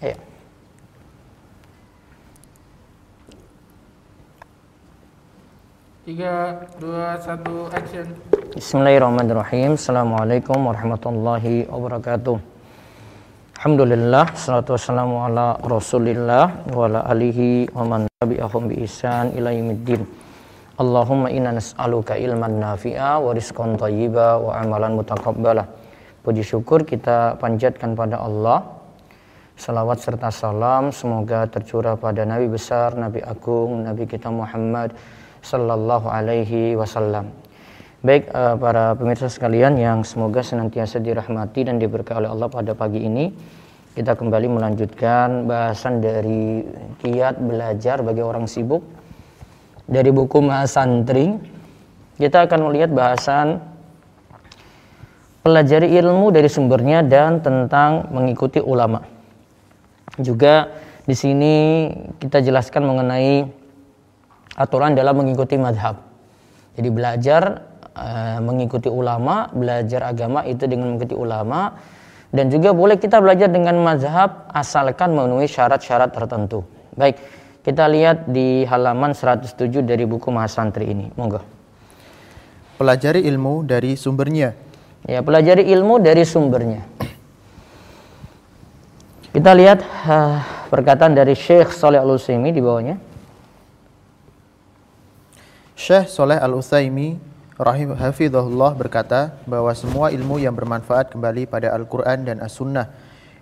Ya. Tiga, dua, satu, action. Bismillahirrahmanirrahim. Assalamualaikum warahmatullahi wabarakatuh. Alhamdulillah, salatu wassalamu ala rasulillah wa ala alihi wa man tabi'ahum bi ihsan ila yaumiddin. Allahumma inna nas'aluka ilman nafi'a wa rizqan thayyiba wa amalan mutaqabbala. Puji syukur kita panjatkan pada Allah. Salawat serta salam semoga tercurah pada Nabi besar, Nabi agung, Nabi kita Muhammad sallallahu alaihi wasallam. Baik uh, para pemirsa sekalian yang semoga senantiasa dirahmati dan diberkahi oleh Allah pada pagi ini kita kembali melanjutkan bahasan dari kiat belajar bagi orang sibuk dari buku Mahasantri kita akan melihat bahasan pelajari ilmu dari sumbernya dan tentang mengikuti ulama. Juga di sini kita jelaskan mengenai aturan dalam mengikuti madhab. Jadi belajar Eh, mengikuti ulama, belajar agama itu dengan mengikuti ulama dan juga boleh kita belajar dengan mazhab asalkan memenuhi syarat-syarat tertentu. Baik, kita lihat di halaman 107 dari buku Mahasantri ini. Monggo. Pelajari ilmu dari sumbernya. Ya, pelajari ilmu dari sumbernya. Kita lihat uh, perkataan dari Syekh Saleh Al-Utsaimin di bawahnya. Syekh Saleh Al-Utsaimin rahim hafizahullah berkata bahwa semua ilmu yang bermanfaat kembali pada Al-Qur'an dan As-Sunnah.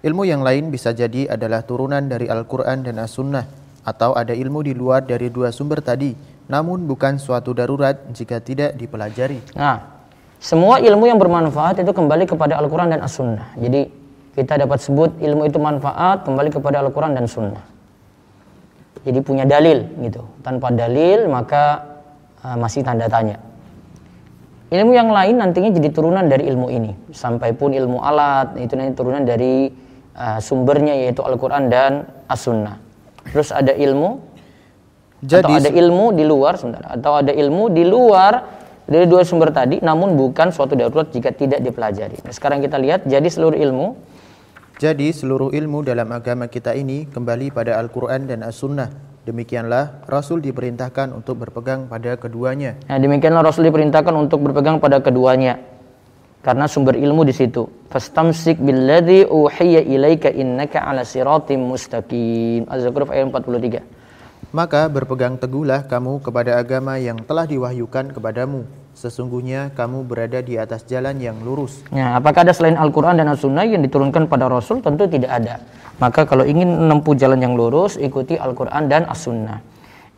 Ilmu yang lain bisa jadi adalah turunan dari Al-Qur'an dan As-Sunnah atau ada ilmu di luar dari dua sumber tadi, namun bukan suatu darurat jika tidak dipelajari. Nah, semua ilmu yang bermanfaat itu kembali kepada Al-Qur'an dan As-Sunnah. Jadi kita dapat sebut ilmu itu manfaat kembali kepada Al-Qur'an dan Sunnah. Jadi punya dalil gitu. Tanpa dalil maka uh, masih tanda tanya. Ilmu yang lain nantinya jadi turunan dari ilmu ini. Sampai pun ilmu alat itu nanti turunan dari uh, sumbernya yaitu Al-Qur'an dan As-Sunnah. Terus ada ilmu jadi, atau ada ilmu di luar sebentar atau ada ilmu di luar dari dua sumber tadi namun bukan suatu darurat jika tidak dipelajari. Nah, sekarang kita lihat jadi seluruh ilmu jadi seluruh ilmu dalam agama kita ini kembali pada Al-Qur'an dan As-Sunnah Demikianlah Rasul diperintahkan untuk berpegang pada keduanya. Nah, demikianlah Rasul diperintahkan untuk berpegang pada keduanya. Karena sumber ilmu di situ. Fastamsik billadzi uhiya ilaika innaka ala siratim mustaqim. Az-Zukhruf ayat 43. Maka berpegang teguhlah kamu kepada agama yang telah diwahyukan kepadamu. Sesungguhnya kamu berada di atas jalan yang lurus. Ya, apakah ada selain Al-Quran dan As-Sunnah yang diturunkan pada Rasul? Tentu tidak ada. Maka kalau ingin menempuh jalan yang lurus, ikuti Al-Quran dan As-Sunnah.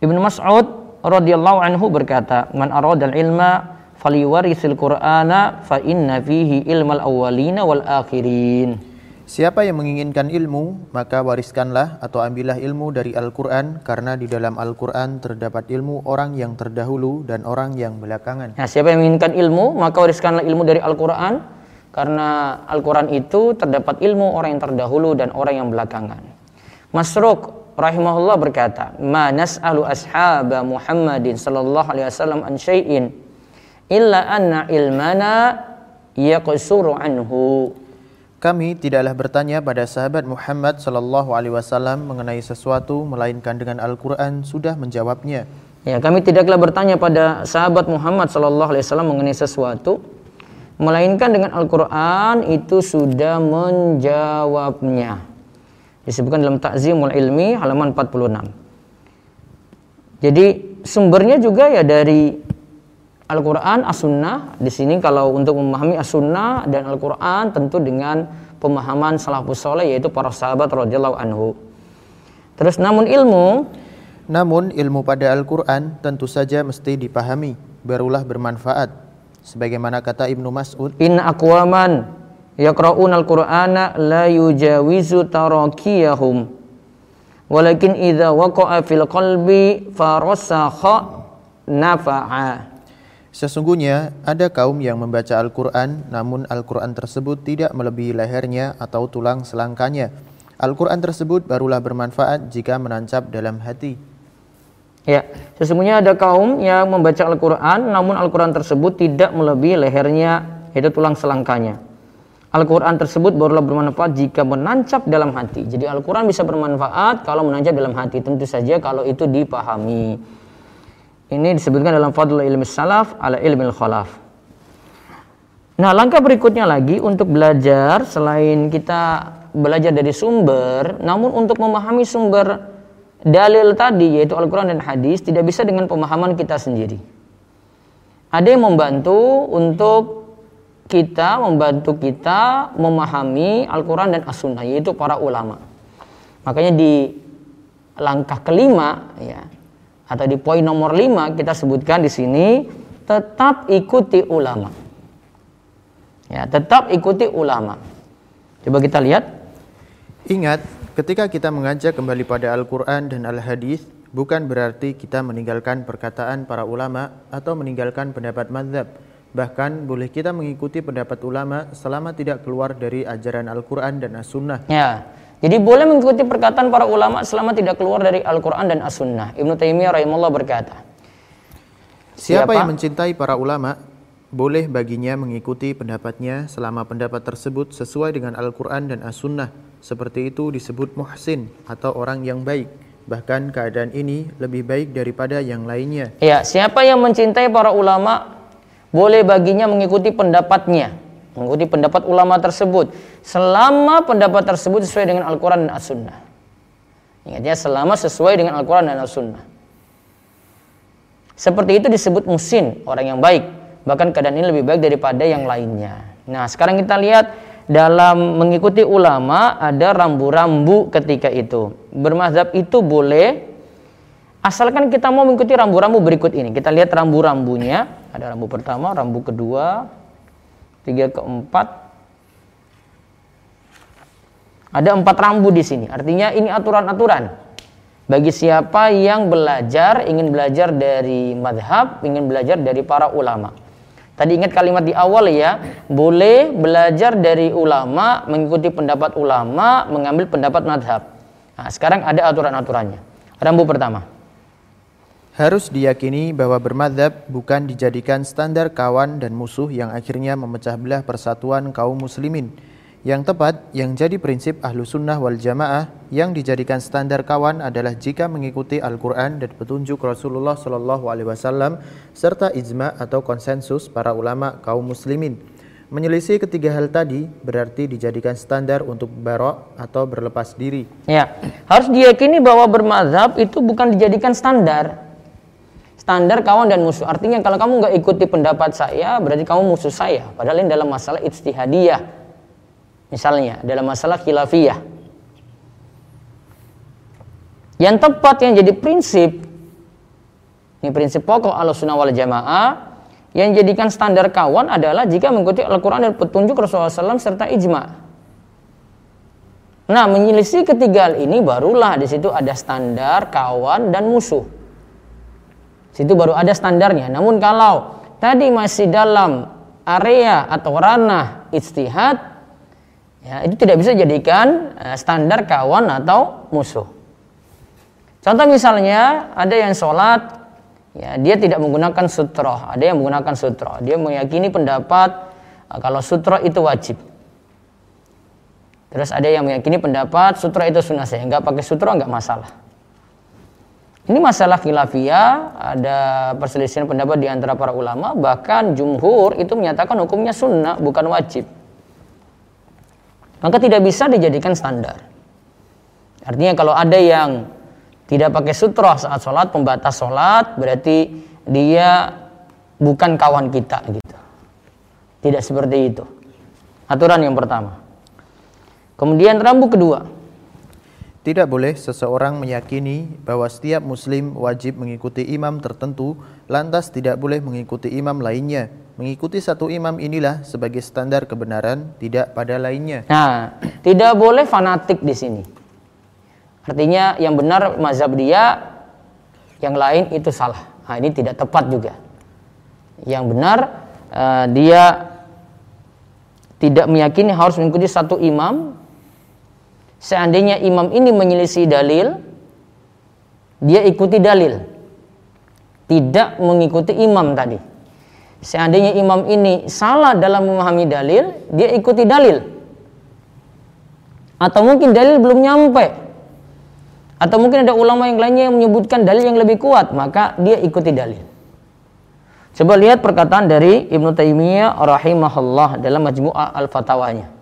Ibnu Mas'ud radhiyallahu anhu berkata, "Man aradal ilma faliwarisil Qur'ana fa inna fihi ilmal awwalina wal akhirin." Siapa yang menginginkan ilmu, maka wariskanlah atau ambillah ilmu dari Al-Quran, karena di dalam Al-Quran terdapat ilmu orang yang terdahulu dan orang yang belakangan. Nah, siapa yang menginginkan ilmu, maka wariskanlah ilmu dari Al-Quran, karena Al-Quran itu terdapat ilmu orang yang terdahulu dan orang yang belakangan. Masruk rahimahullah berkata, "Ma nas'alu ashaba Muhammadin sallallahu alaihi wasallam an syai'in illa anna ilmana yaqsuru anhu." Kami tidaklah bertanya pada sahabat Muhammad sallallahu alaihi wasallam mengenai sesuatu melainkan dengan Al-Qur'an sudah menjawabnya. Ya, kami tidaklah bertanya pada sahabat Muhammad sallallahu alaihi wasallam mengenai sesuatu melainkan dengan Al-Quran itu sudah menjawabnya. Disebutkan dalam Ta'zimul Ilmi halaman 46. Jadi sumbernya juga ya dari Al-Quran, As-Sunnah. Di sini kalau untuk memahami As-Sunnah dan Al-Quran tentu dengan pemahaman salafus soleh yaitu para sahabat radhiyallahu anhu. Terus namun ilmu namun ilmu pada Al-Quran tentu saja mesti dipahami, barulah bermanfaat sebagaimana kata Ibnu Mas'ud inna aqwaman yaqra'una al-qur'ana la yujawizu tarakiyahum walakin idza waqa'a fil qalbi farasakha nafa'a Sesungguhnya ada kaum yang membaca Al-Quran namun Al-Quran tersebut tidak melebihi lehernya atau tulang selangkanya. Al-Quran tersebut barulah bermanfaat jika menancap dalam hati. Ya, sesungguhnya ada kaum yang membaca Al-Quran, namun Al-Quran tersebut tidak melebihi lehernya, yaitu tulang selangkanya. Al-Quran tersebut barulah bermanfaat jika menancap dalam hati. Jadi Al-Quran bisa bermanfaat kalau menancap dalam hati. Tentu saja kalau itu dipahami. Ini disebutkan dalam Fadlul Ilmi Salaf ala Ilmi Khalaf. Nah, langkah berikutnya lagi untuk belajar selain kita belajar dari sumber, namun untuk memahami sumber dalil tadi yaitu Al-Quran dan Hadis tidak bisa dengan pemahaman kita sendiri. Ada yang membantu untuk kita membantu kita memahami Al-Quran dan As-Sunnah yaitu para ulama. Makanya di langkah kelima ya atau di poin nomor lima kita sebutkan di sini tetap ikuti ulama. Ya, tetap ikuti ulama. Coba kita lihat. Ingat, ketika kita mengajak kembali pada Al-Quran dan Al-Hadis, bukan berarti kita meninggalkan perkataan para ulama atau meninggalkan pendapat mazhab Bahkan boleh kita mengikuti pendapat ulama selama tidak keluar dari ajaran Al-Quran dan As-Sunnah. Ya, jadi boleh mengikuti perkataan para ulama selama tidak keluar dari Al-Quran dan As-Sunnah. Ibnu Taimiyah rahimahullah berkata. Siapa, Siapa yang mencintai para ulama, boleh baginya mengikuti pendapatnya selama pendapat tersebut sesuai dengan Al-Quran dan As-Sunnah. Seperti itu disebut muhsin atau orang yang baik. Bahkan keadaan ini lebih baik daripada yang lainnya. Ya, siapa yang mencintai para ulama boleh baginya mengikuti pendapatnya, mengikuti pendapat ulama tersebut selama pendapat tersebut sesuai dengan Al-Qur'an dan As-Sunnah. Ingatnya selama sesuai dengan Al-Qur'an dan As-Sunnah. Seperti itu disebut musin, orang yang baik. Bahkan keadaan ini lebih baik daripada yang lainnya. Nah, sekarang kita lihat dalam mengikuti ulama ada rambu-rambu ketika itu. Bermazhab itu boleh asalkan kita mau mengikuti rambu-rambu berikut ini. Kita lihat rambu-rambunya. Ada rambu pertama, rambu kedua, tiga keempat. Ada empat rambu di sini. Artinya ini aturan-aturan. Bagi siapa yang belajar, ingin belajar dari madhab, ingin belajar dari para ulama. Tadi ingat kalimat di awal ya, boleh belajar dari ulama, mengikuti pendapat ulama, mengambil pendapat madhab. Nah, sekarang ada aturan-aturannya. Rambu pertama. Harus diyakini bahwa bermadhab bukan dijadikan standar kawan dan musuh yang akhirnya memecah belah persatuan kaum muslimin. Yang tepat, yang jadi prinsip ahlu sunnah wal jamaah yang dijadikan standar kawan adalah jika mengikuti Al-Quran dan petunjuk Rasulullah Shallallahu Alaihi Wasallam serta ijma atau konsensus para ulama kaum muslimin. Menyelisih ketiga hal tadi berarti dijadikan standar untuk barok atau berlepas diri. Ya, harus diyakini bahwa bermadhab itu bukan dijadikan standar, standar kawan dan musuh. Artinya kalau kamu nggak ikuti pendapat saya, berarti kamu musuh saya. Padahal ini dalam masalah ijtihadiyah. Misalnya, dalam masalah khilafiyah. Yang tepat yang jadi prinsip, ini prinsip pokok al-sunnah wal jamaah, yang jadikan standar kawan adalah jika mengikuti Al-Quran dan petunjuk Rasulullah SAW serta ijma. Nah, menyelisih ketiga hal ini barulah di situ ada standar kawan dan musuh. Situ baru ada standarnya. Namun kalau tadi masih dalam area atau ranah istihad, ya itu tidak bisa jadikan uh, standar kawan atau musuh. Contoh misalnya ada yang sholat, ya dia tidak menggunakan sutroh, ada yang menggunakan sutroh. Dia meyakini pendapat uh, kalau sutroh itu wajib. Terus ada yang meyakini pendapat sutroh itu sunnah saya, nggak pakai sutroh nggak masalah. Ini masalah khilafiyah, ada perselisihan pendapat di antara para ulama, bahkan jumhur itu menyatakan hukumnya sunnah, bukan wajib. Maka tidak bisa dijadikan standar. Artinya kalau ada yang tidak pakai sutroh saat sholat, pembatas sholat, berarti dia bukan kawan kita gitu. Tidak seperti itu. Aturan yang pertama. Kemudian rambu kedua, tidak boleh seseorang meyakini bahwa setiap muslim wajib mengikuti imam tertentu, lantas tidak boleh mengikuti imam lainnya. Mengikuti satu imam inilah sebagai standar kebenaran, tidak pada lainnya. Nah, tidak boleh fanatik di sini. Artinya yang benar mazhab dia, yang lain itu salah. Nah, ini tidak tepat juga. Yang benar uh, dia tidak meyakini harus mengikuti satu imam, seandainya imam ini menyelisih dalil, dia ikuti dalil. Tidak mengikuti imam tadi. Seandainya imam ini salah dalam memahami dalil, dia ikuti dalil. Atau mungkin dalil belum nyampe. Atau mungkin ada ulama yang lainnya yang menyebutkan dalil yang lebih kuat, maka dia ikuti dalil. Coba lihat perkataan dari Ibnu Taimiyah rahimahullah dalam Majmu'ah Al-Fatawanya.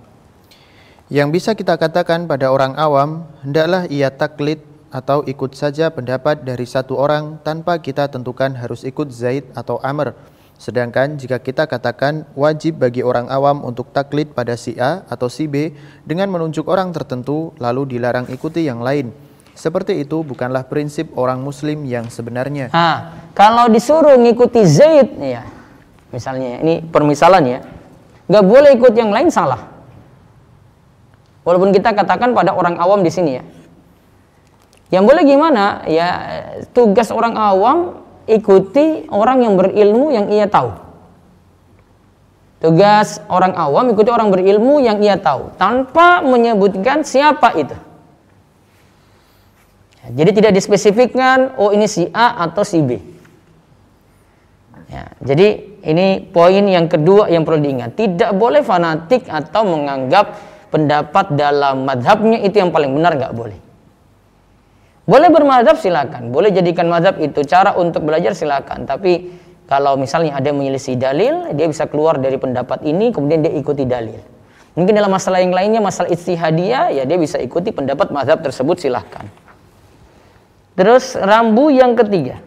Yang bisa kita katakan pada orang awam, hendaklah ia taklid atau ikut saja pendapat dari satu orang tanpa kita tentukan harus ikut Zaid atau Amr Sedangkan jika kita katakan wajib bagi orang awam untuk taklid pada si A atau si B dengan menunjuk orang tertentu lalu dilarang ikuti yang lain. Seperti itu bukanlah prinsip orang muslim yang sebenarnya. Nah, kalau disuruh ngikuti Zaid ya. Misalnya ini permisalan ya. nggak boleh ikut yang lain salah. Walaupun kita katakan pada orang awam di sini ya. Yang boleh gimana? Ya tugas orang awam ikuti orang yang berilmu yang ia tahu. Tugas orang awam ikuti orang berilmu yang ia tahu tanpa menyebutkan siapa itu. Ya, jadi tidak dispesifikkan oh ini si A atau si B. Ya, jadi ini poin yang kedua yang perlu diingat. Tidak boleh fanatik atau menganggap pendapat dalam madhabnya itu yang paling benar nggak boleh. Boleh bermadhab silakan, boleh jadikan madhab itu cara untuk belajar silakan. Tapi kalau misalnya ada yang menyelisih dalil, dia bisa keluar dari pendapat ini, kemudian dia ikuti dalil. Mungkin dalam masalah yang lainnya, masalah istihadiyah, ya dia bisa ikuti pendapat madhab tersebut silahkan. Terus rambu yang ketiga.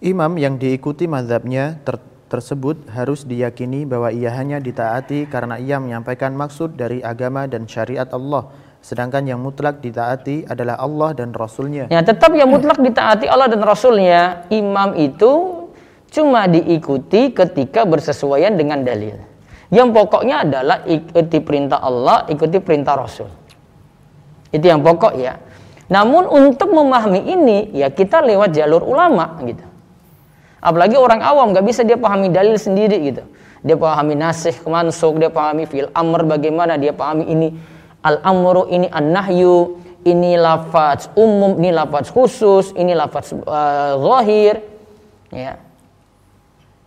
Imam yang diikuti madhabnya ter tersebut harus diyakini bahwa ia hanya ditaati karena ia menyampaikan maksud dari agama dan syariat Allah Sedangkan yang mutlak ditaati adalah Allah dan Rasulnya. Ya, tetap yang mutlak ditaati Allah dan Rasulnya. Imam itu cuma diikuti ketika bersesuaian dengan dalil. Yang pokoknya adalah ikuti perintah Allah, ikuti perintah Rasul. Itu yang pokok ya. Namun untuk memahami ini ya kita lewat jalur ulama gitu. Apalagi orang awam nggak bisa dia pahami dalil sendiri gitu. Dia pahami nasih, mansuk, dia pahami fil amr bagaimana dia pahami ini al-amru ini an-nahyu ini lafaz umum ini lafaz khusus ini lafaz uh, zahir ya.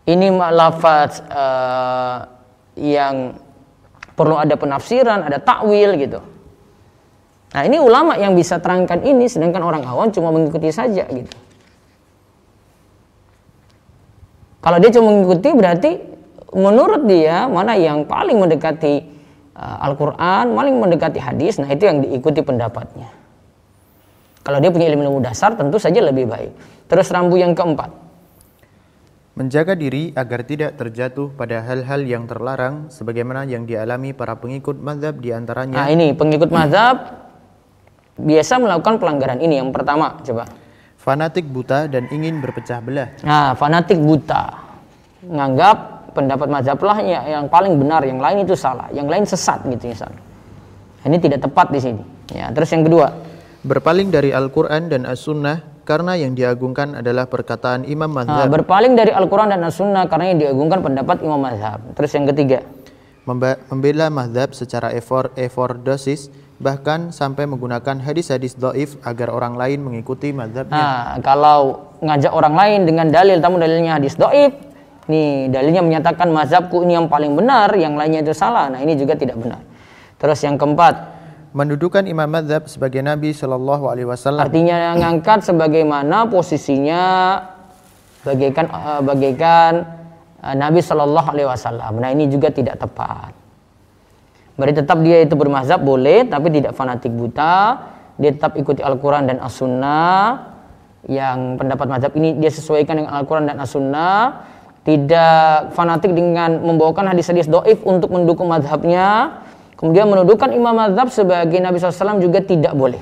Ini lafaz uh, yang perlu ada penafsiran ada takwil gitu. Nah ini ulama yang bisa terangkan ini sedangkan orang awam cuma mengikuti saja gitu kalau dia cuma mengikuti berarti menurut dia mana yang paling mendekati uh, Al-Quran, maling mendekati hadis, nah itu yang diikuti pendapatnya. Kalau dia punya ilmu-ilmu dasar tentu saja lebih baik. Terus rambu yang keempat. Menjaga diri agar tidak terjatuh pada hal-hal yang terlarang sebagaimana yang dialami para pengikut mazhab di antaranya. Nah ini pengikut mazhab biasa melakukan pelanggaran ini yang pertama coba. Fanatik buta dan ingin berpecah belah. Nah fanatik buta. Nganggap pendapat mazhab lah yang paling benar, yang lain itu salah, yang lain sesat gitu misalnya. Ini tidak tepat di sini. Ya, terus yang kedua, berpaling dari Al-Qur'an dan As-Sunnah karena yang diagungkan adalah perkataan Imam Mazhab. Nah, berpaling dari Al-Quran dan As-Sunnah karena yang diagungkan pendapat Imam Mazhab. Terus yang ketiga. Membela Mazhab secara efor, efordosis bahkan sampai menggunakan hadis-hadis doif agar orang lain mengikuti mazhabnya. Nah, kalau ngajak orang lain dengan dalil, tamu dalilnya hadis doif, Nih dalilnya menyatakan mazhabku ini yang paling benar, yang lainnya itu salah. Nah ini juga tidak benar. Terus yang keempat, mendudukan imam mazhab sebagai nabi Shallallahu Alaihi Wasallam. Artinya ngangkat sebagaimana posisinya bagaikan uh, bagaikan uh, Nabi Shallallahu Alaihi Wasallam. Nah ini juga tidak tepat. Berarti tetap dia itu bermazhab boleh, tapi tidak fanatik buta. Dia tetap ikuti Al-Quran dan As-Sunnah. Yang pendapat mazhab ini dia sesuaikan dengan Al-Quran dan As-Sunnah tidak fanatik dengan membawakan hadis-hadis doif untuk mendukung madhabnya kemudian menuduhkan imam madhab sebagai Nabi SAW juga tidak boleh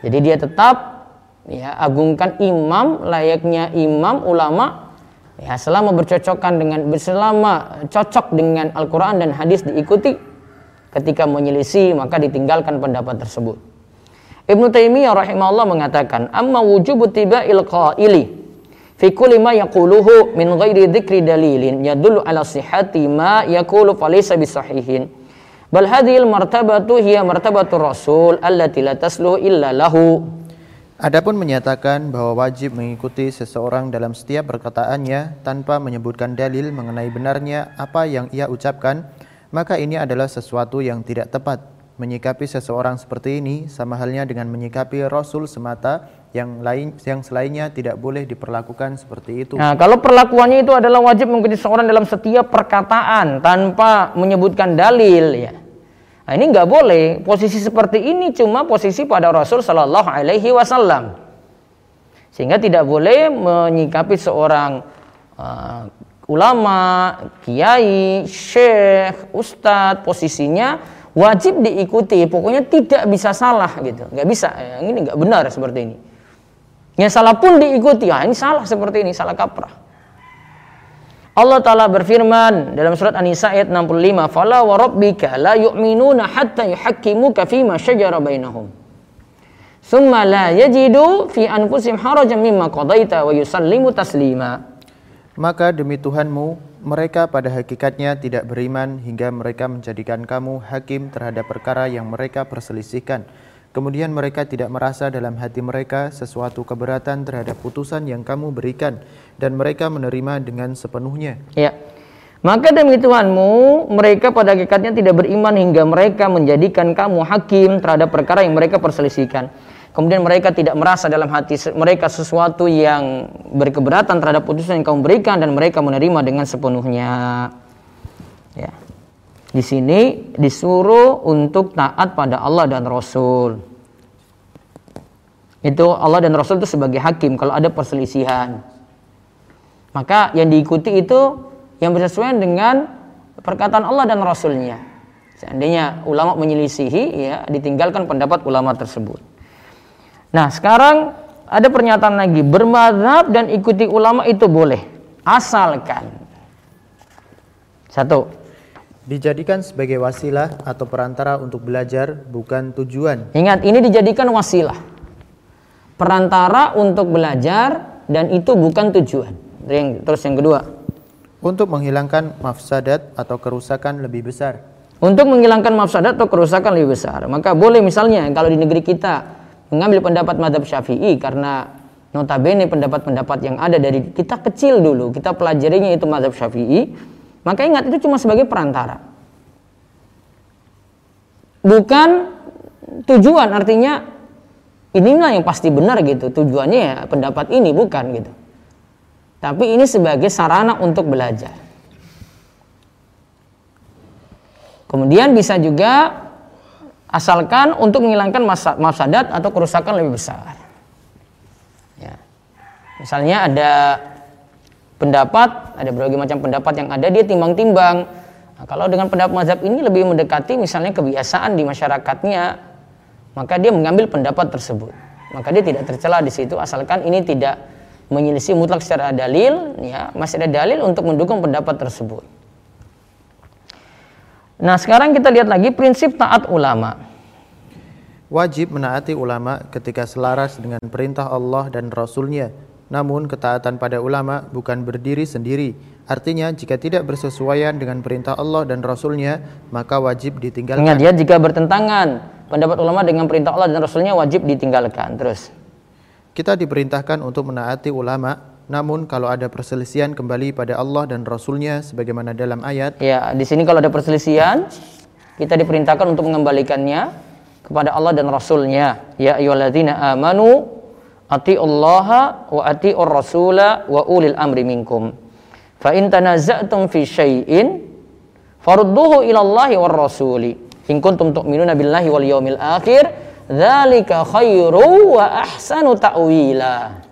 jadi dia tetap ya agungkan imam layaknya imam ulama ya selama bercocokan dengan selama cocok dengan Al-Quran dan hadis diikuti ketika menyelisih maka ditinggalkan pendapat tersebut. Ibnu Taimiyah rahimahullah mengatakan amma wujubu tiba'il qaili fi kulli ma yaquluhu min ghairi dzikri dalilin yadullu ala sihhati ma yaqulu falaysa bisahihin. Bal hadhil martabatu hiya martabatu rasul allati la tasluhu illa lahu. Adapun menyatakan bahwa wajib mengikuti seseorang dalam setiap perkataannya tanpa menyebutkan dalil mengenai benarnya apa yang ia ucapkan, maka ini adalah sesuatu yang tidak tepat. Menyikapi seseorang seperti ini sama halnya dengan menyikapi Rasul semata yang lain yang selainnya tidak boleh diperlakukan seperti itu. Nah, kalau perlakuannya itu adalah wajib mengikuti seseorang dalam setiap perkataan tanpa menyebutkan dalil ya. Nah, ini nggak boleh. Posisi seperti ini cuma posisi pada Rasul Shallallahu Alaihi Wasallam. Sehingga tidak boleh menyikapi seorang uh, ulama, kiai, syekh, ustadz, posisinya wajib diikuti. Pokoknya tidak bisa salah gitu. Nggak bisa. Yang ini nggak benar seperti ini. Yang salah pun diikuti. Ah, ini salah seperti ini, salah kaprah. Allah Ta'ala berfirman dalam surat An-Nisa ayat 65, "Fala wa rabbika la yu'minuna hatta yuhakkimuka fima syajara bainahum." Thumma la yajidu fi anfusihim harajan mimma qadaita wa yusallimu taslima. Maka demi Tuhanmu, mereka pada hakikatnya tidak beriman hingga mereka menjadikan kamu hakim terhadap perkara yang mereka perselisihkan Kemudian mereka tidak merasa dalam hati mereka sesuatu keberatan terhadap putusan yang kamu berikan dan mereka menerima dengan sepenuhnya. Ya. Maka demi Tuhanmu, mereka pada hakikatnya tidak beriman hingga mereka menjadikan kamu hakim terhadap perkara yang mereka perselisihkan. Kemudian mereka tidak merasa dalam hati mereka sesuatu yang berkeberatan terhadap putusan yang kamu berikan dan mereka menerima dengan sepenuhnya. Ya. Di sini disuruh untuk taat pada Allah dan Rasul. Itu Allah dan Rasul itu sebagai hakim kalau ada perselisihan. Maka yang diikuti itu yang bersesuaian dengan perkataan Allah dan Rasulnya. Seandainya ulama menyelisihi, ya ditinggalkan pendapat ulama tersebut. Nah sekarang ada pernyataan lagi bermadhab dan ikuti ulama itu boleh asalkan satu Dijadikan sebagai wasilah atau perantara untuk belajar, bukan tujuan. Ingat, ini dijadikan wasilah. Perantara untuk belajar dan itu bukan tujuan. Terus yang kedua. Untuk menghilangkan mafsadat atau kerusakan lebih besar. Untuk menghilangkan mafsadat atau kerusakan lebih besar. Maka boleh misalnya kalau di negeri kita mengambil pendapat madhab syafi'i karena notabene pendapat-pendapat yang ada dari kita kecil dulu, kita pelajarinya itu madhab syafi'i, maka ingat itu cuma sebagai perantara. Bukan tujuan artinya inilah yang pasti benar gitu. Tujuannya ya pendapat ini bukan gitu. Tapi ini sebagai sarana untuk belajar. Kemudian bisa juga asalkan untuk menghilangkan mafsadat atau kerusakan lebih besar. Ya. Misalnya ada pendapat, ada berbagai macam pendapat yang ada, dia timbang-timbang. Nah, kalau dengan pendapat mazhab ini lebih mendekati misalnya kebiasaan di masyarakatnya, maka dia mengambil pendapat tersebut. Maka dia tidak tercela di situ asalkan ini tidak menyelisih mutlak secara dalil, ya masih ada dalil untuk mendukung pendapat tersebut. Nah sekarang kita lihat lagi prinsip taat ulama. Wajib menaati ulama ketika selaras dengan perintah Allah dan Rasulnya namun ketaatan pada ulama bukan berdiri sendiri. Artinya jika tidak bersesuaian dengan perintah Allah dan Rasulnya maka wajib ditinggalkan. Ingat ya jika bertentangan pendapat ulama dengan perintah Allah dan Rasulnya wajib ditinggalkan. Terus. Kita diperintahkan untuk menaati ulama namun kalau ada perselisihan kembali pada Allah dan Rasulnya sebagaimana dalam ayat. Ya di sini kalau ada perselisihan kita diperintahkan untuk mengembalikannya kepada Allah dan Rasulnya. Ya ayyuhalladzina amanu ati Allah wa ati rasula wa ulil amri minkum fa in tanaza'tum fi syai'in farudduhu ila Allah war rasuli in kuntum tu'minuna billahi wal yawmil akhir dzalika khairu wa ahsanu ta'wila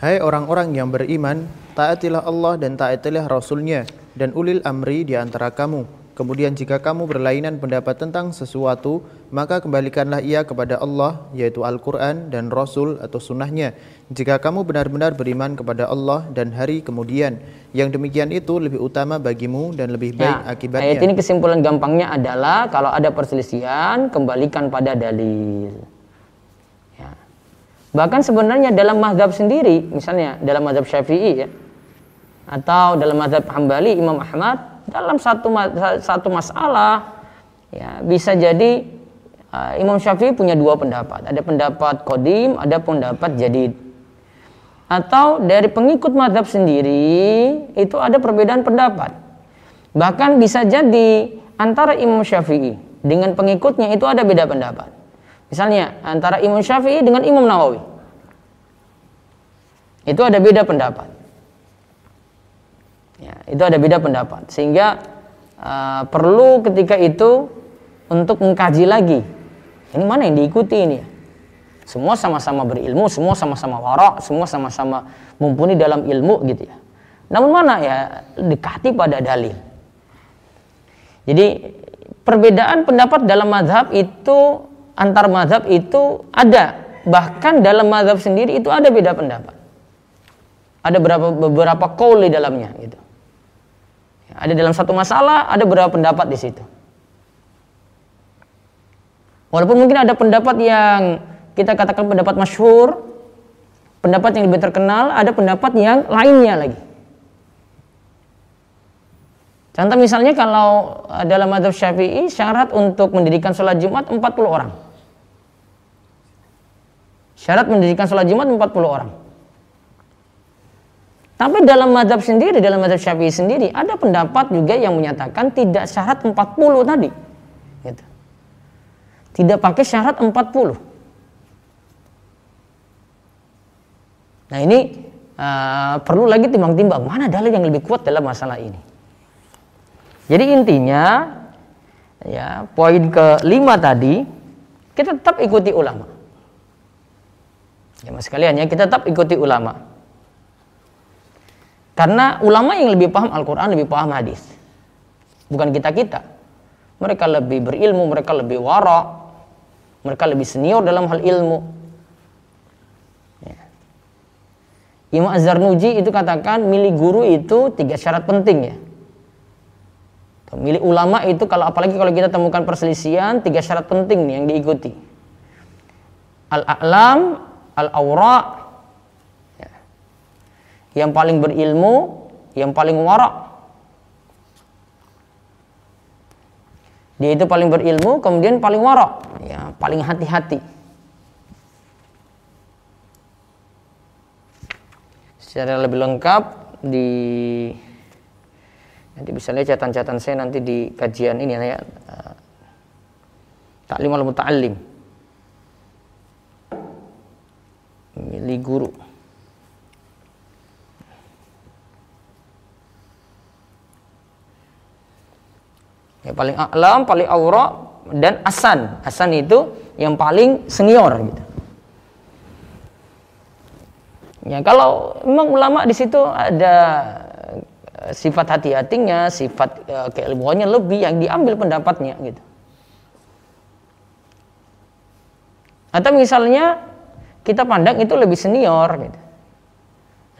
Hai orang-orang yang beriman taatilah Allah dan taatilah rasulnya dan ulil amri di antara kamu Kemudian jika kamu berlainan pendapat tentang sesuatu, maka kembalikanlah ia kepada Allah, yaitu Al-Quran dan Rasul atau sunnahnya. Jika kamu benar-benar beriman kepada Allah dan hari kemudian, yang demikian itu lebih utama bagimu dan lebih baik ya, akibatnya. Ayat ini kesimpulan gampangnya adalah kalau ada perselisihan, kembalikan pada dalil. Bahkan sebenarnya dalam mazhab sendiri, misalnya dalam mazhab syafi'i ya, atau dalam mazhab hambali Imam Ahmad, dalam satu satu masalah ya bisa jadi uh, Imam Syafi'i punya dua pendapat. Ada pendapat kodim, ada pendapat jadid. Atau dari pengikut madhab sendiri itu ada perbedaan pendapat. Bahkan bisa jadi antara Imam Syafi'i dengan pengikutnya itu ada beda pendapat. Misalnya antara Imam Syafi'i dengan Imam Nawawi. Itu ada beda pendapat. Ya, itu ada beda pendapat. Sehingga uh, perlu ketika itu untuk mengkaji lagi. Ini mana yang diikuti ini? Semua sama-sama berilmu, semua sama-sama warak, semua sama-sama mumpuni dalam ilmu gitu ya. Namun mana ya dekati pada dalil. Jadi perbedaan pendapat dalam madhab itu antar madhab itu ada. Bahkan dalam madhab sendiri itu ada beda pendapat. Ada beberapa beberapa kaul di dalamnya gitu. Ada dalam satu masalah, ada beberapa pendapat di situ. Walaupun mungkin ada pendapat yang kita katakan pendapat masyhur, pendapat yang lebih terkenal, ada pendapat yang lainnya lagi. Contoh misalnya kalau dalam madhab syafi'i syarat untuk mendirikan sholat Jumat 40 orang. Syarat mendirikan sholat Jumat 40 orang. Tapi dalam madhab sendiri, dalam madhab syafi'i sendiri, ada pendapat juga yang menyatakan tidak syarat 40 tadi. Gitu. Tidak pakai syarat 40. Nah ini uh, perlu lagi timbang-timbang, mana dalil yang lebih kuat dalam masalah ini. Jadi intinya, ya poin kelima tadi, kita tetap ikuti ulama. Ya mas sekalian ya, kita tetap ikuti ulama. Karena ulama yang lebih paham Al-Quran, lebih paham hadis. Bukan kita-kita. Mereka lebih berilmu, mereka lebih warak, mereka lebih senior dalam hal ilmu. Ya. Imam Az-Zarnuji itu katakan milih guru itu tiga syarat penting ya. Milih ulama itu kalau apalagi kalau kita temukan perselisihan tiga syarat penting nih yang diikuti. Al-a'lam, al-awra, yang paling berilmu, yang paling warak. Dia itu paling berilmu, kemudian paling warak, ya, paling hati-hati. Secara lebih lengkap di nanti bisa lihat catatan-catatan saya nanti di kajian ini ya uh, taklim al muta'allim milih guru Ya, paling alam, paling aura dan asan. Asan itu yang paling senior gitu. Ya, kalau memang ulama di situ ada eh, sifat hati-hatinya, sifat uh, keilmuannya lebih yang diambil pendapatnya gitu. Atau misalnya kita pandang itu lebih senior gitu.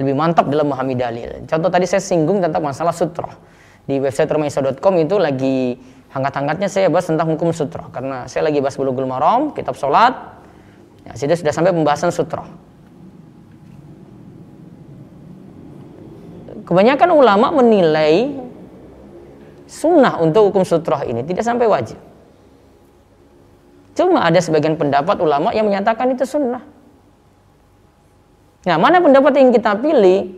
Lebih mantap dalam memahami dalil. Contoh tadi saya singgung tentang masalah sutra di website rumaisa.com itu lagi hangat-hangatnya saya bahas tentang hukum sutra karena saya lagi bahas bulughul maram, kitab sholat, ya, sudah sudah sampai pembahasan sutra. Kebanyakan ulama menilai sunnah untuk hukum sutra ini tidak sampai wajib. Cuma ada sebagian pendapat ulama yang menyatakan itu sunnah. Nah, mana pendapat yang kita pilih?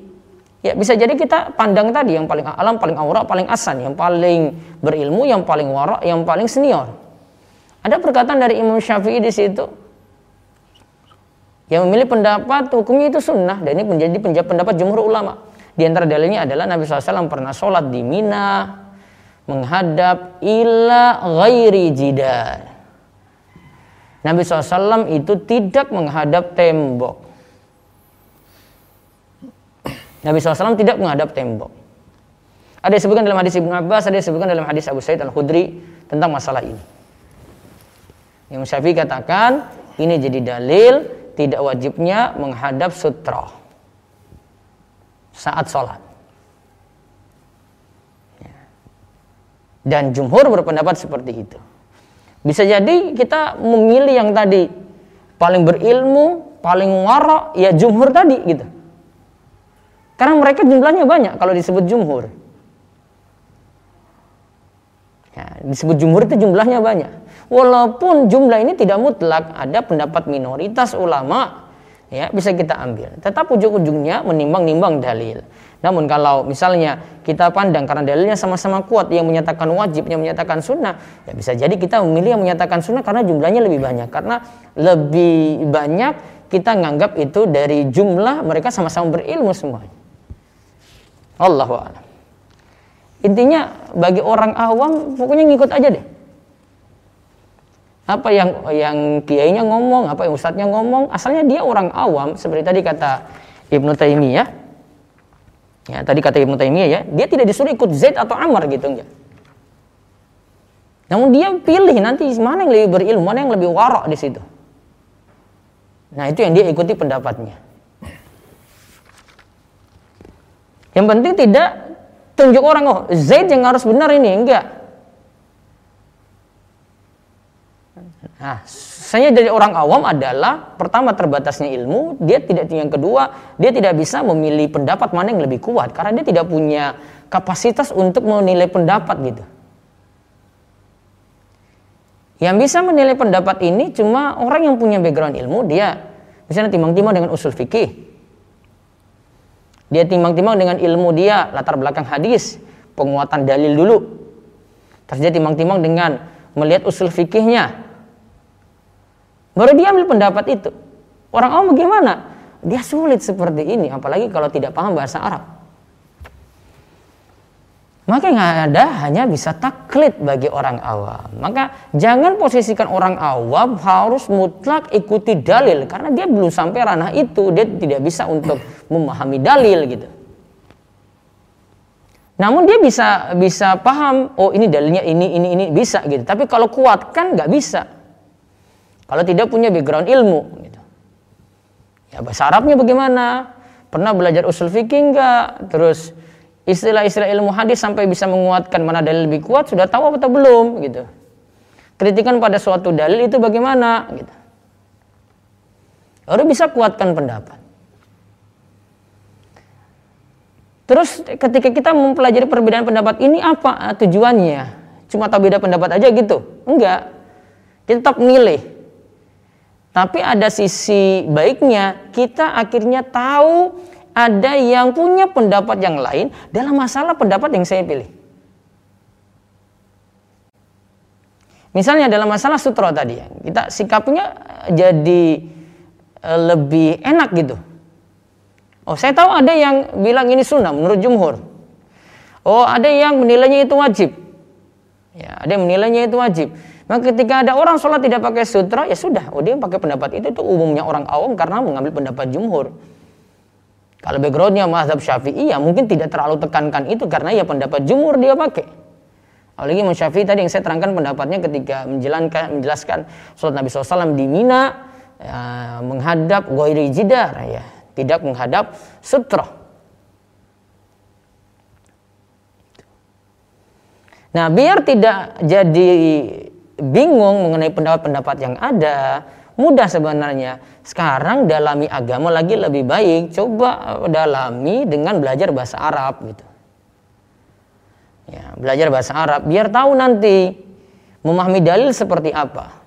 Ya bisa jadi kita pandang tadi yang paling alam, paling aura, paling asan, yang paling berilmu, yang paling warak, yang paling senior. Ada perkataan dari Imam Syafi'i di situ yang memilih pendapat hukumnya itu sunnah dan ini menjadi pendapat jumhur ulama. Di antara dalilnya adalah Nabi SAW pernah sholat di Mina menghadap ila ghairi jidar. Nabi SAW itu tidak menghadap tembok. Nabi SAW tidak menghadap tembok. Ada disebutkan dalam hadis Ibnu Abbas, ada disebutkan dalam hadis Abu Sa'id Al-Khudri tentang masalah ini. Yang Syafi'i katakan, ini jadi dalil tidak wajibnya menghadap sutra saat sholat. Ya. Dan jumhur berpendapat seperti itu. Bisa jadi kita memilih yang tadi paling berilmu, paling warak, ya jumhur tadi gitu. Karena mereka jumlahnya banyak kalau disebut jumhur. Ya, disebut jumhur itu jumlahnya banyak. Walaupun jumlah ini tidak mutlak, ada pendapat minoritas ulama ya bisa kita ambil. Tetap ujung-ujungnya menimbang-nimbang dalil. Namun kalau misalnya kita pandang karena dalilnya sama-sama kuat yang menyatakan wajib, yang menyatakan sunnah, ya bisa jadi kita memilih yang menyatakan sunnah karena jumlahnya lebih banyak. Karena lebih banyak kita nganggap itu dari jumlah mereka sama-sama berilmu semuanya. Allahu a'lam. Intinya bagi orang awam pokoknya ngikut aja deh. Apa yang yang kiainya ngomong, apa yang ustadznya ngomong, asalnya dia orang awam seperti tadi kata Ibnu Taimiyah Ya, tadi kata Ibnu Taimiyah ya, dia tidak disuruh ikut Zaid atau Amr gitu ya. Namun dia pilih nanti mana yang lebih berilmu, mana yang lebih warak di situ. Nah, itu yang dia ikuti pendapatnya. Yang penting tidak tunjuk orang oh Zaid yang harus benar ini, enggak. Nah, saya dari orang awam adalah pertama terbatasnya ilmu, dia tidak yang kedua, dia tidak bisa memilih pendapat mana yang lebih kuat karena dia tidak punya kapasitas untuk menilai pendapat gitu. Yang bisa menilai pendapat ini cuma orang yang punya background ilmu, dia misalnya timbang-timbang dengan usul fikih. Dia timbang-timbang dengan ilmu dia latar belakang hadis, penguatan dalil dulu. Terus dia timbang-timbang dengan melihat usul fikihnya, Baru dia ambil pendapat itu. Orang awam bagaimana? Dia sulit seperti ini, apalagi kalau tidak paham bahasa Arab. Maka nggak ada hanya bisa taklid bagi orang awam. Maka jangan posisikan orang awam harus mutlak ikuti dalil karena dia belum sampai ranah itu, dia tidak bisa untuk memahami dalil gitu. Namun dia bisa bisa paham, oh ini dalilnya ini ini ini bisa gitu. Tapi kalau kuatkan nggak bisa. Kalau tidak punya background ilmu, gitu. ya bahasa Arabnya bagaimana? Pernah belajar usul fikih enggak? Terus istilah-istilah ilmu hadis sampai bisa menguatkan mana dalil lebih kuat sudah tahu atau belum gitu. Kritikan pada suatu dalil itu bagaimana gitu. Baru bisa kuatkan pendapat. Terus ketika kita mempelajari perbedaan pendapat ini apa tujuannya? Cuma tahu beda pendapat aja gitu? Enggak. Kita tetap milih tapi ada sisi baiknya, kita akhirnya tahu ada yang punya pendapat yang lain dalam masalah pendapat yang saya pilih. Misalnya dalam masalah sutra tadi, kita sikapnya jadi eh, lebih enak gitu. Oh, saya tahu ada yang bilang ini sunnah menurut jumhur. Oh, ada yang menilainya itu wajib. Ya, ada yang menilainya itu wajib. Maka ketika ada orang sholat tidak pakai sutra, ya sudah, oh dia pakai pendapat itu itu umumnya orang awam karena mengambil pendapat jumhur. Kalau backgroundnya mazhab syafi'i ya mungkin tidak terlalu tekankan itu karena ya pendapat jumhur dia pakai. Apalagi Imam Syafi'i tadi yang saya terangkan pendapatnya ketika menjelaskan, menjelaskan sholat Nabi SAW di Mina ya, menghadap goiri jidar ya, tidak menghadap sutra. Nah biar tidak jadi bingung mengenai pendapat-pendapat yang ada, mudah sebenarnya. Sekarang dalami agama lagi lebih baik, coba dalami dengan belajar bahasa Arab gitu. Ya, belajar bahasa Arab biar tahu nanti memahami dalil seperti apa.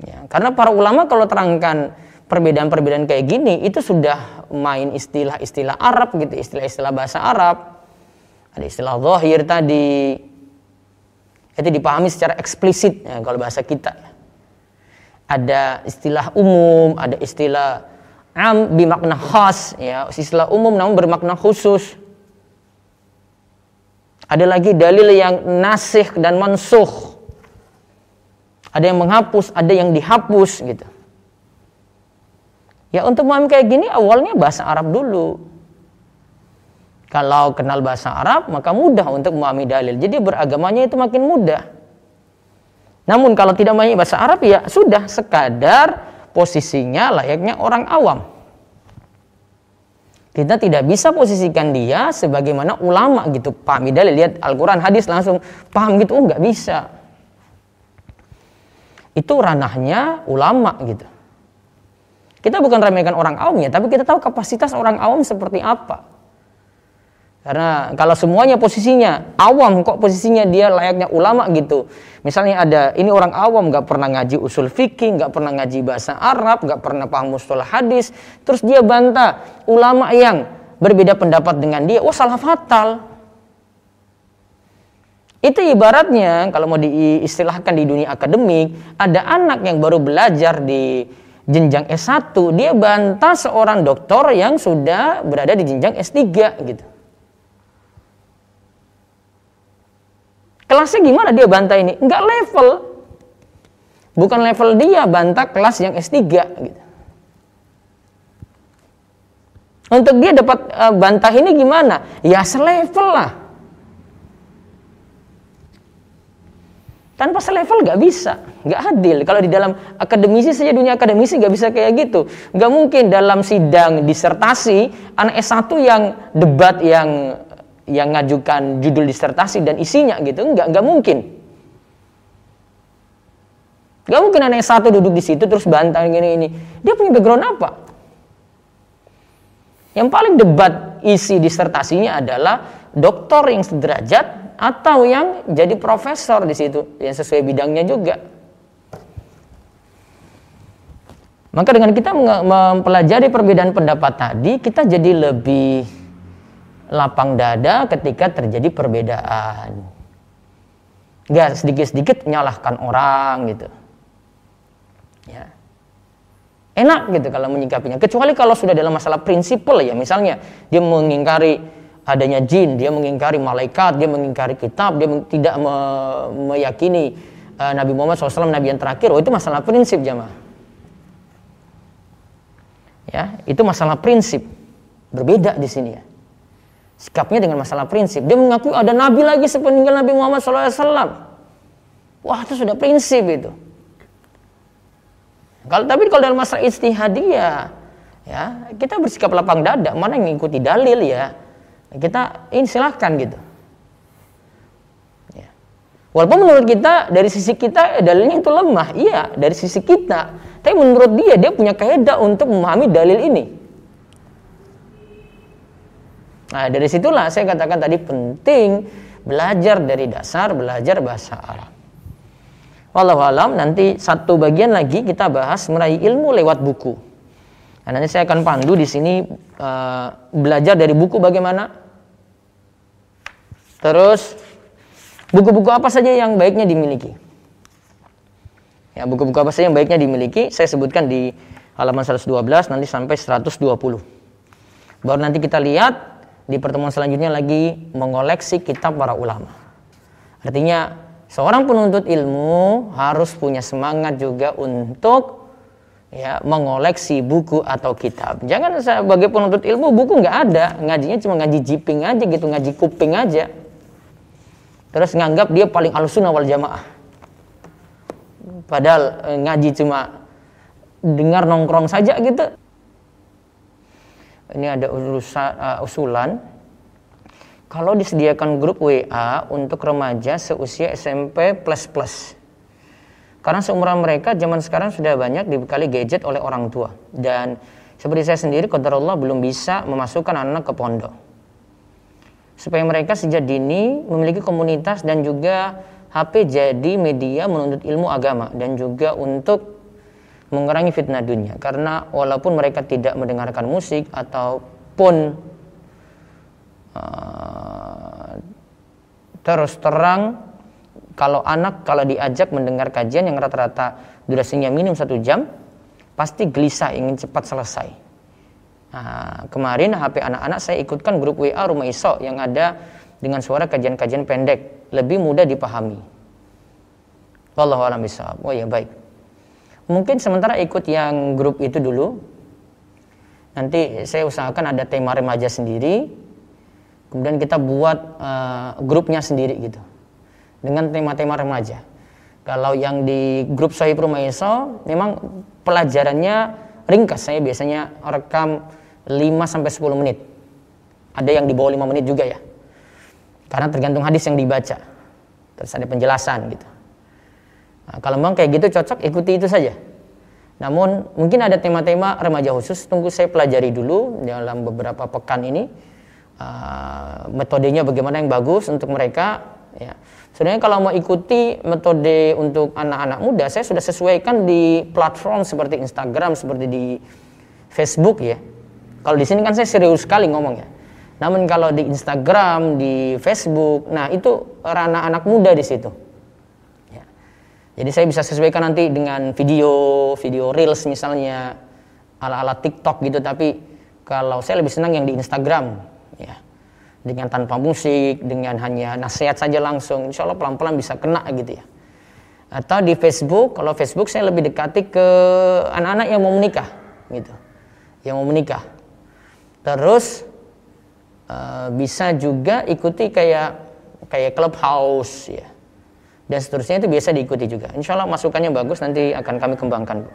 Ya, karena para ulama kalau terangkan perbedaan-perbedaan kayak gini itu sudah main istilah-istilah Arab gitu, istilah-istilah bahasa Arab. Ada istilah zahir tadi, itu dipahami secara eksplisit ya, kalau bahasa kita. Ada istilah umum, ada istilah am bimakna khas, ya, istilah umum namun bermakna khusus. Ada lagi dalil yang nasih dan mansuh. Ada yang menghapus, ada yang dihapus gitu. Ya untuk memahami kayak gini awalnya bahasa Arab dulu. Kalau kenal bahasa Arab, maka mudah untuk memahami dalil. Jadi beragamanya itu makin mudah. Namun kalau tidak memahami bahasa Arab, ya sudah sekadar posisinya layaknya orang awam. Kita tidak bisa posisikan dia sebagaimana ulama gitu. Pahami dalil, lihat Al-Quran, hadis langsung paham gitu. Oh, nggak bisa. Itu ranahnya ulama gitu. Kita bukan remehkan orang awam ya, tapi kita tahu kapasitas orang awam seperti apa. Karena kalau semuanya posisinya awam kok posisinya dia layaknya ulama gitu. Misalnya ada ini orang awam nggak pernah ngaji usul fikih, nggak pernah ngaji bahasa Arab, nggak pernah paham mustalah hadis, terus dia bantah ulama yang berbeda pendapat dengan dia, wah salah fatal. Itu ibaratnya kalau mau diistilahkan di dunia akademik, ada anak yang baru belajar di jenjang S1, dia bantah seorang doktor yang sudah berada di jenjang S3 gitu. Kelasnya gimana dia bantah ini? Enggak level. Bukan level dia bantah kelas yang S3 gitu. Untuk dia dapat uh, bantah ini gimana? Ya selevel lah. Tanpa selevel nggak bisa, nggak adil. Kalau di dalam akademisi saja dunia akademisi nggak bisa kayak gitu. Nggak mungkin dalam sidang disertasi anak S1 yang debat yang yang ngajukan judul disertasi dan isinya gitu nggak nggak mungkin. Nggak mungkin anak satu duduk di situ terus bantah gini ini dia punya background apa? Yang paling debat isi disertasinya adalah doktor yang sederajat atau yang jadi profesor di situ yang sesuai bidangnya juga. Maka dengan kita mempelajari perbedaan pendapat tadi kita jadi lebih lapang dada ketika terjadi perbedaan. Gak sedikit-sedikit menyalahkan orang gitu. Ya. Enak gitu kalau menyikapinya. Kecuali kalau sudah dalam masalah prinsipal ya. Misalnya dia mengingkari adanya jin, dia mengingkari malaikat, dia mengingkari kitab, dia tidak me meyakini uh, Nabi Muhammad SAW Nabi yang terakhir. Oh itu masalah prinsip jamaah. Ya, itu masalah prinsip. Berbeda di sini ya sikapnya dengan masalah prinsip. Dia mengaku ada nabi lagi sepeninggal Nabi Muhammad SAW. Wah itu sudah prinsip itu. Kalau tapi kalau dalam masalah istihadiyah, ya kita bersikap lapang dada. Mana yang mengikuti dalil ya, kita ini silahkan gitu. Ya. Walaupun menurut kita dari sisi kita dalilnya itu lemah, iya dari sisi kita. Tapi menurut dia dia punya kaidah untuk memahami dalil ini. Nah, dari situlah saya katakan tadi penting belajar dari dasar, belajar bahasa Arab. Walau alam nanti satu bagian lagi kita bahas meraih ilmu lewat buku. Nah, nanti saya akan pandu di sini uh, belajar dari buku bagaimana. Terus buku-buku apa saja yang baiknya dimiliki. Ya, buku-buku apa saja yang baiknya dimiliki saya sebutkan di halaman 112 nanti sampai 120. Baru nanti kita lihat di pertemuan selanjutnya lagi mengoleksi kitab para ulama. Artinya seorang penuntut ilmu harus punya semangat juga untuk ya mengoleksi buku atau kitab. Jangan sebagai penuntut ilmu buku nggak ada, ngajinya cuma ngaji jiping aja gitu, ngaji kuping aja. Terus nganggap dia paling alusuna wal jamaah. Padahal eh, ngaji cuma dengar nongkrong saja gitu ini ada urusan, uh, usulan kalau disediakan grup WA untuk remaja seusia SMP plus plus. Karena seumuran mereka zaman sekarang sudah banyak dibekali gadget oleh orang tua dan seperti saya sendiri Allah belum bisa memasukkan anak ke pondok. Supaya mereka sejak dini memiliki komunitas dan juga HP jadi media menuntut ilmu agama dan juga untuk mengurangi fitnah dunia karena walaupun mereka tidak mendengarkan musik ataupun uh, terus terang kalau anak kalau diajak mendengar kajian yang rata-rata durasinya minim satu jam pasti gelisah ingin cepat selesai nah, kemarin HP anak-anak saya ikutkan grup WA rumah iso yang ada dengan suara kajian-kajian pendek lebih mudah dipahami Wallahu a'lam bishawab. Oh ya baik. Mungkin sementara ikut yang grup itu dulu. Nanti saya usahakan ada tema remaja sendiri. Kemudian kita buat uh, grupnya sendiri gitu. Dengan tema-tema remaja. Kalau yang di grup Sohib Rumaiso memang pelajarannya ringkas. Saya biasanya rekam 5 sampai 10 menit. Ada yang di bawah 5 menit juga ya. Karena tergantung hadis yang dibaca. Terus ada penjelasan gitu. Nah, kalau memang kayak gitu cocok ikuti itu saja. Namun mungkin ada tema-tema remaja khusus tunggu saya pelajari dulu dalam beberapa pekan ini uh, metodenya bagaimana yang bagus untuk mereka ya sebenarnya kalau mau ikuti metode untuk anak-anak muda saya sudah sesuaikan di platform seperti Instagram seperti di Facebook ya kalau di sini kan saya serius sekali ngomong ya namun kalau di Instagram di Facebook nah itu ranah anak muda di situ. Jadi saya bisa sesuaikan nanti dengan video video reels misalnya ala-ala TikTok gitu tapi kalau saya lebih senang yang di Instagram ya dengan tanpa musik, dengan hanya nasihat saja langsung, insya Allah pelan-pelan bisa kena gitu ya. Atau di Facebook, kalau Facebook saya lebih dekati ke anak-anak yang mau menikah, gitu, yang mau menikah. Terus uh, bisa juga ikuti kayak kayak clubhouse ya, dan seterusnya itu biasa diikuti juga. Insya Allah masukannya bagus, nanti akan kami kembangkan.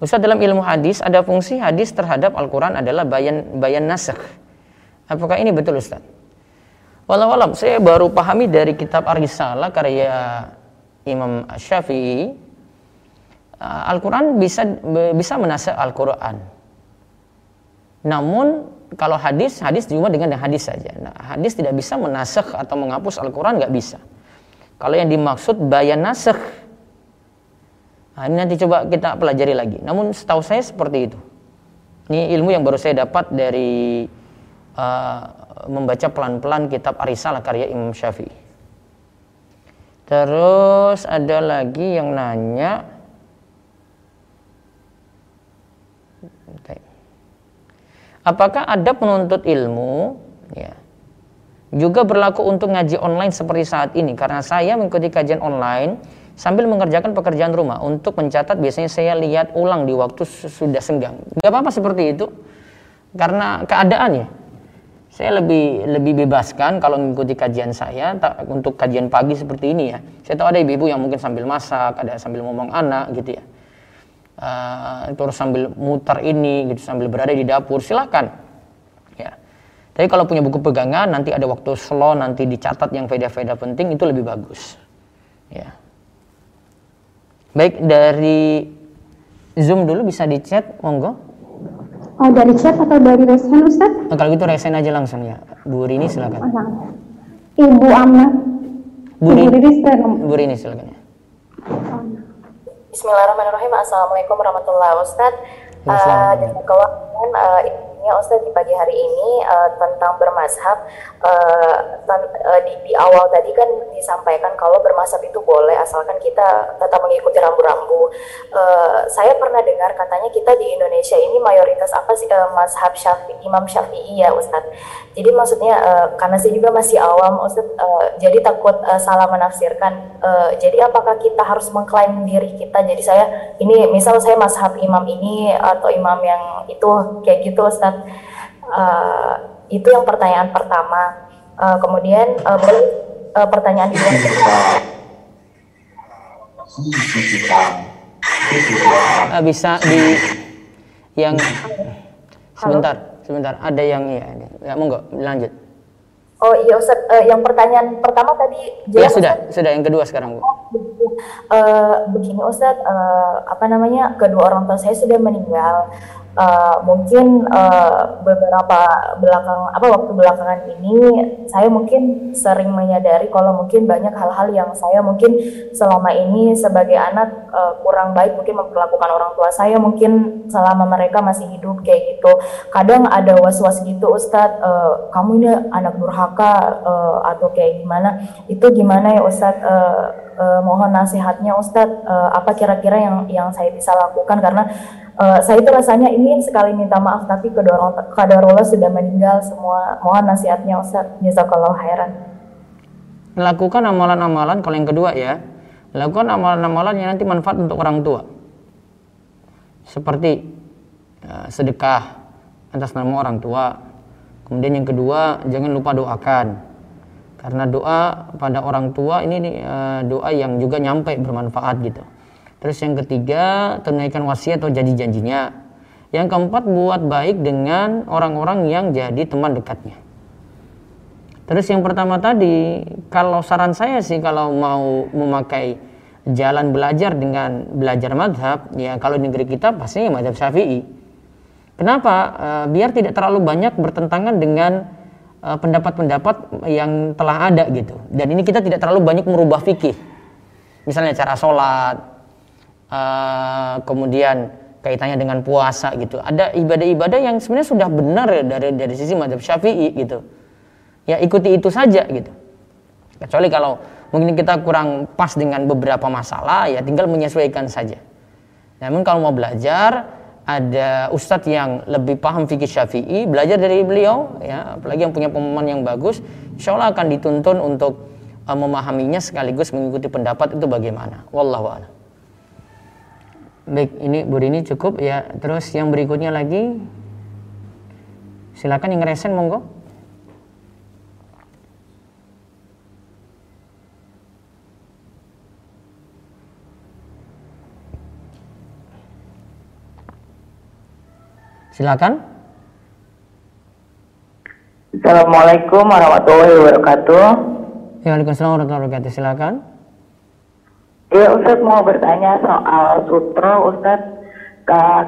Ustaz dalam ilmu hadis ada fungsi hadis terhadap Al-Quran adalah bayan bayan nasakh Apakah ini betul Ustaz? Walau alam, saya baru pahami dari kitab Ar-Risalah karya Imam Syafi'i uh, Al-Quran bisa bisa menasih Al-Quran. Namun kalau hadis, hadis cuma dengan hadis saja. Nah, hadis tidak bisa menasih atau menghapus Al-Quran nggak bisa. Kalau yang dimaksud bayan nasakh, nah, ini nanti coba kita pelajari lagi. Namun setahu saya seperti itu. Ini ilmu yang baru saya dapat dari uh, membaca pelan-pelan kitab Arisalah karya Imam Syafi'i. Terus ada lagi yang nanya Apakah ada penuntut ilmu ya, juga berlaku untuk ngaji online seperti saat ini? Karena saya mengikuti kajian online sambil mengerjakan pekerjaan rumah. Untuk mencatat biasanya saya lihat ulang di waktu sudah senggang. Gak apa-apa seperti itu. Karena keadaannya saya lebih lebih bebaskan kalau mengikuti kajian saya tak, untuk kajian pagi seperti ini ya. Saya tahu ada ibu-ibu yang mungkin sambil masak, ada sambil ngomong anak gitu ya. Uh, terus sambil muter ini gitu sambil berada di dapur silahkan ya. Tapi kalau punya buku pegangan nanti ada waktu slow nanti dicatat yang faedah-faedah penting itu lebih bagus. Ya. Baik dari Zoom dulu bisa dicat monggo. Oh, dari chat atau dari resen Ustaz? Nah, kalau gitu resen aja langsung ya. Bu Rini silakan. Oh, Ibu Amna. Bu Rini. Bu Rini silakan ya. Bismillahirrahmanirrahim. Assalamualaikum warahmatullahi wabarakatuh. Uh, uh, ya Ustaz di pagi hari ini uh, tentang bermazhab uh, ten, uh, di, di awal tadi kan disampaikan kalau bermazhab itu boleh asalkan kita tetap mengikuti rambu-rambu. Uh, saya pernah dengar katanya kita di Indonesia ini mayoritas apa sih uh, mazhab Syafi'i Imam Syafi'i ya Ustaz. Jadi maksudnya uh, karena saya juga masih awam Ustaz uh, jadi takut uh, salah menafsirkan. Uh, jadi apakah kita harus mengklaim diri kita? Jadi saya ini misal saya mazhab imam ini atau imam yang itu kayak gitu Ustaz Uh, itu yang pertanyaan pertama. Uh, kemudian uh, uh, pertanyaan kedua. Uh, bisa di yang sebentar, sebentar. Ada yang ya, ya monggo lanjut. Oh iya Ustaz, uh, yang pertanyaan pertama tadi Ya sudah, Ustaz? sudah yang kedua sekarang Bu. Oh, uh, begini Ustaz, uh, apa namanya kedua orang tua saya sudah meninggal uh, mungkin uh, beberapa belakang apa waktu belakangan ini saya mungkin sering menyadari kalau mungkin banyak hal-hal yang saya mungkin selama ini sebagai anak uh, kurang baik mungkin memperlakukan orang tua saya mungkin selama mereka masih hidup kayak gitu. Kadang ada was-was gitu Ustadz uh, kamu ini anak durhaka uh, atau kayak gimana? Itu gimana ya Ustadz? Uh, uh, mohon nasihatnya Ustadz uh, apa kira-kira yang yang saya bisa lakukan? Karena uh, saya itu rasanya ingin sekali minta maaf tapi kedua kadarullah sudah meninggal semua mohon nasihatnya Ustaz. Jazakallahu khairan. Lakukan amalan-amalan kalau yang kedua ya. Lakukan amalan-amalan yang nanti manfaat untuk orang tua. Seperti uh, sedekah atas nama orang tua. Kemudian yang kedua jangan lupa doakan. Karena doa pada orang tua ini uh, doa yang juga nyampe bermanfaat gitu Terus yang ketiga, tunaikan wasiat atau janji janjinya. Yang keempat, buat baik dengan orang-orang yang jadi teman dekatnya. Terus yang pertama tadi, kalau saran saya sih kalau mau memakai jalan belajar dengan belajar madhab, ya kalau di negeri kita pastinya madhab syafi'i. Kenapa? Uh, biar tidak terlalu banyak bertentangan dengan eh, pendapat-pendapat yang telah ada gitu. Dan ini kita tidak terlalu banyak merubah fikih. Misalnya cara sholat, uh, kemudian kaitannya dengan puasa gitu. Ada ibadah-ibadah yang sebenarnya sudah benar ya dari dari sisi madhab syafi'i gitu. Ya ikuti itu saja gitu. Kecuali kalau mungkin kita kurang pas dengan beberapa masalah ya tinggal menyesuaikan saja. Namun kalau mau belajar ada ustadz yang lebih paham fikih syafi'i belajar dari beliau ya apalagi yang punya pemahaman yang bagus insya Allah akan dituntun untuk uh, memahaminya sekaligus mengikuti pendapat itu bagaimana wallahu a'lam baik ini Bu Rini cukup ya terus yang berikutnya lagi silakan yang resen monggo Silakan. Assalamualaikum warahmatullahi wabarakatuh. Ya, Waalaikumsalam warahmatullahi wabarakatuh. Silakan. Ya, Ustaz mau bertanya soal sutra, Ustaz.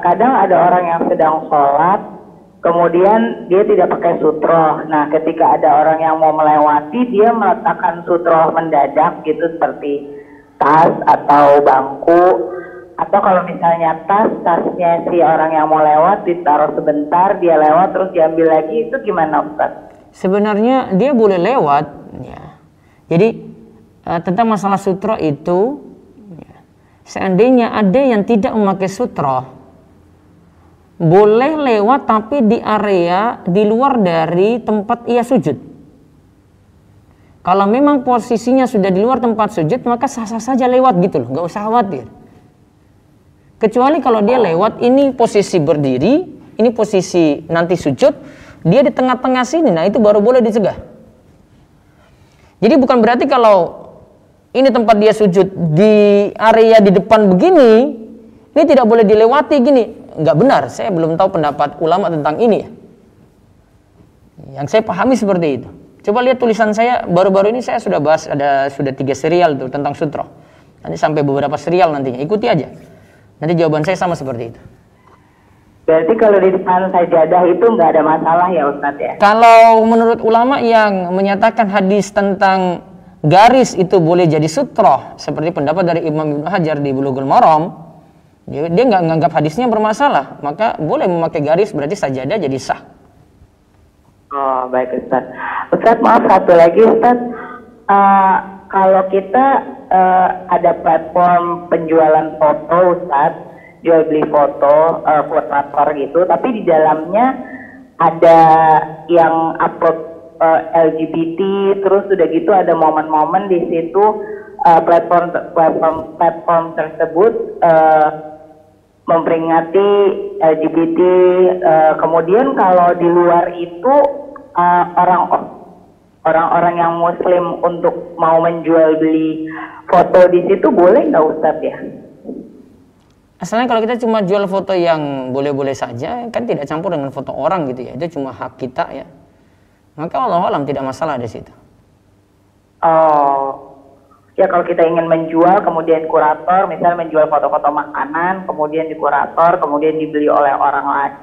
Kadang ada orang yang sedang sholat, kemudian dia tidak pakai sutro. Nah, ketika ada orang yang mau melewati, dia meletakkan sutro mendadak gitu seperti tas atau bangku atau kalau misalnya tas tasnya si orang yang mau lewat ditaruh sebentar dia lewat terus diambil lagi itu gimana Ustaz? Sebenarnya dia boleh lewat ya. Jadi uh, tentang masalah sutra itu seandainya ada yang tidak memakai sutra boleh lewat tapi di area di luar dari tempat ia sujud. Kalau memang posisinya sudah di luar tempat sujud maka sah-sah saja lewat gitu loh, nggak usah khawatir. Kecuali kalau dia lewat ini posisi berdiri, ini posisi nanti sujud, dia di tengah-tengah sini, nah itu baru boleh dicegah. Jadi bukan berarti kalau ini tempat dia sujud di area di depan begini, ini tidak boleh dilewati gini. Enggak benar, saya belum tahu pendapat ulama tentang ini ya. Yang saya pahami seperti itu. Coba lihat tulisan saya baru-baru ini saya sudah bahas ada sudah tiga serial tuh tentang sutra. Nanti sampai beberapa serial nantinya, ikuti aja. Nanti jawaban saya sama seperti itu. Berarti kalau di depan sajadah itu nggak ada masalah ya Ustadz ya? Kalau menurut ulama yang menyatakan hadis tentang garis itu boleh jadi sutroh seperti pendapat dari Imam Ibnu Hajar di Bulughul Maram. Dia dia nggak menganggap hadisnya bermasalah maka boleh memakai garis berarti sajadah jadi sah. Oh baik Ustaz. Ustaz maaf satu lagi Ustaz. Uh, kalau kita uh, ada platform penjualan foto Ustaz, jual beli foto, uh, fotografer gitu, tapi di dalamnya ada yang upload uh, LGBT, terus udah gitu ada momen-momen di situ uh, platform platform platform tersebut uh, memperingati LGBT. Uh, kemudian kalau di luar itu uh, orang orang-orang yang muslim untuk mau menjual beli foto di situ boleh nggak Ustadz ya? Asalnya kalau kita cuma jual foto yang boleh-boleh saja kan tidak campur dengan foto orang gitu ya itu cuma hak kita ya maka Allah alam tidak masalah di situ. Oh ya kalau kita ingin menjual kemudian kurator misalnya menjual foto-foto makanan kemudian di kurator kemudian dibeli oleh orang lain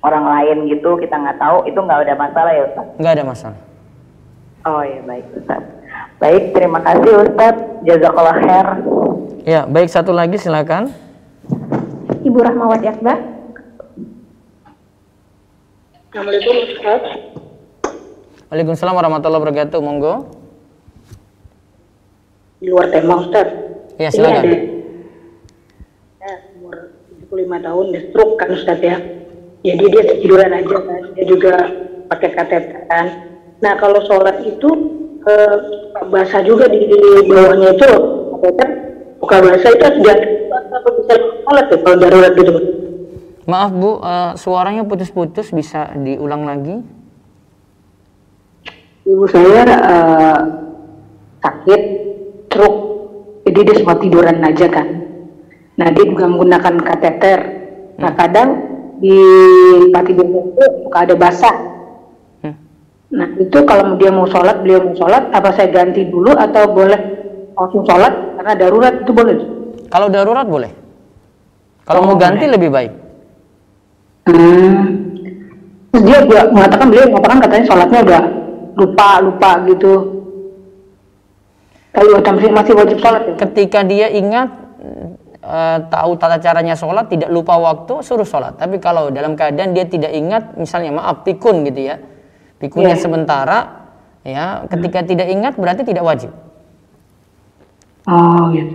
orang lain gitu kita nggak tahu itu nggak ada masalah ya Ustaz? Nggak ada masalah. Oh ya baik Ustaz. Baik, terima kasih Ustaz. Jazakallah khair. Ya, baik satu lagi silakan. Ibu Rahmawati Akbar. Assalamualaikum Ustaz. Waalaikumsalam warahmatullahi wabarakatuh. Monggo. Di luar tema Ustaz. Ya, silakan. Ini ada, ya, umur 75 tahun, dia stroke kan Ustaz ya. Jadi dia tiduran aja kan. Dia juga pakai kateter kan Nah kalau sholat itu eh, basah juga di, di bawahnya itu kan buka basah itu sudah apa bisa sholat ya kalau darurat gitu. Maaf Bu, uh, suaranya putus-putus bisa diulang lagi? Ibu saya uh, sakit, stroke, jadi dia semua tiduran aja kan. Nah dia juga menggunakan kateter. Nah hmm. kadang di tempat tidurnya itu suka ada basah Nah itu kalau dia mau sholat, beliau mau sholat, apa saya ganti dulu atau boleh langsung sholat karena darurat itu boleh? Kalau darurat boleh. Kalau oh, mau ganti boleh. lebih baik. Hmm. dia juga mengatakan beliau mengatakan katanya sholatnya udah lupa lupa gitu. Udah masih masih wajib sholat ya. Ketika dia ingat eh, tahu tata caranya sholat, tidak lupa waktu, suruh sholat. Tapi kalau dalam keadaan dia tidak ingat, misalnya maaf pikun gitu ya, pikunnya Iya. sementara, ya ketika tidak ingat berarti tidak wajib. Oh gitu.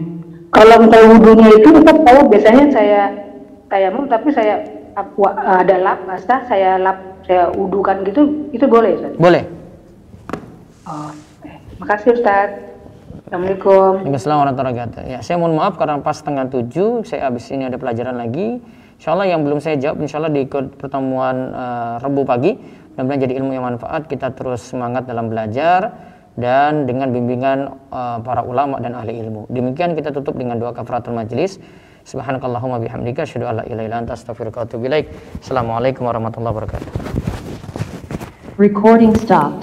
Kalau misalnya wudhunya itu tetap tahu biasanya saya tayamum tapi saya ada lap basah saya lap saya wudhukan gitu itu boleh Ustaz? Boleh. Oh, eh, makasih Ustaz. Assalamualaikum. Waalaikumsalam warahmatullahi wabarakatuh. Ya, saya mohon maaf karena pas setengah tujuh, saya habis ini ada pelajaran lagi. Insya Allah yang belum saya jawab, insya Allah di ikut pertemuan eh, Rabu pagi. Mudah-mudahan jadi ilmu yang manfaat. Kita terus semangat dalam belajar dan dengan bimbingan eh, para ulama dan ahli ilmu. Demikian kita tutup dengan doa kafaratul majlis. Subhanakallahumma bihamdika asyhadu an la ilaha illa anta astaghfiruka wa atubu ilaik. Assalamualaikum warahmatullahi wabarakatuh. Recording stopped.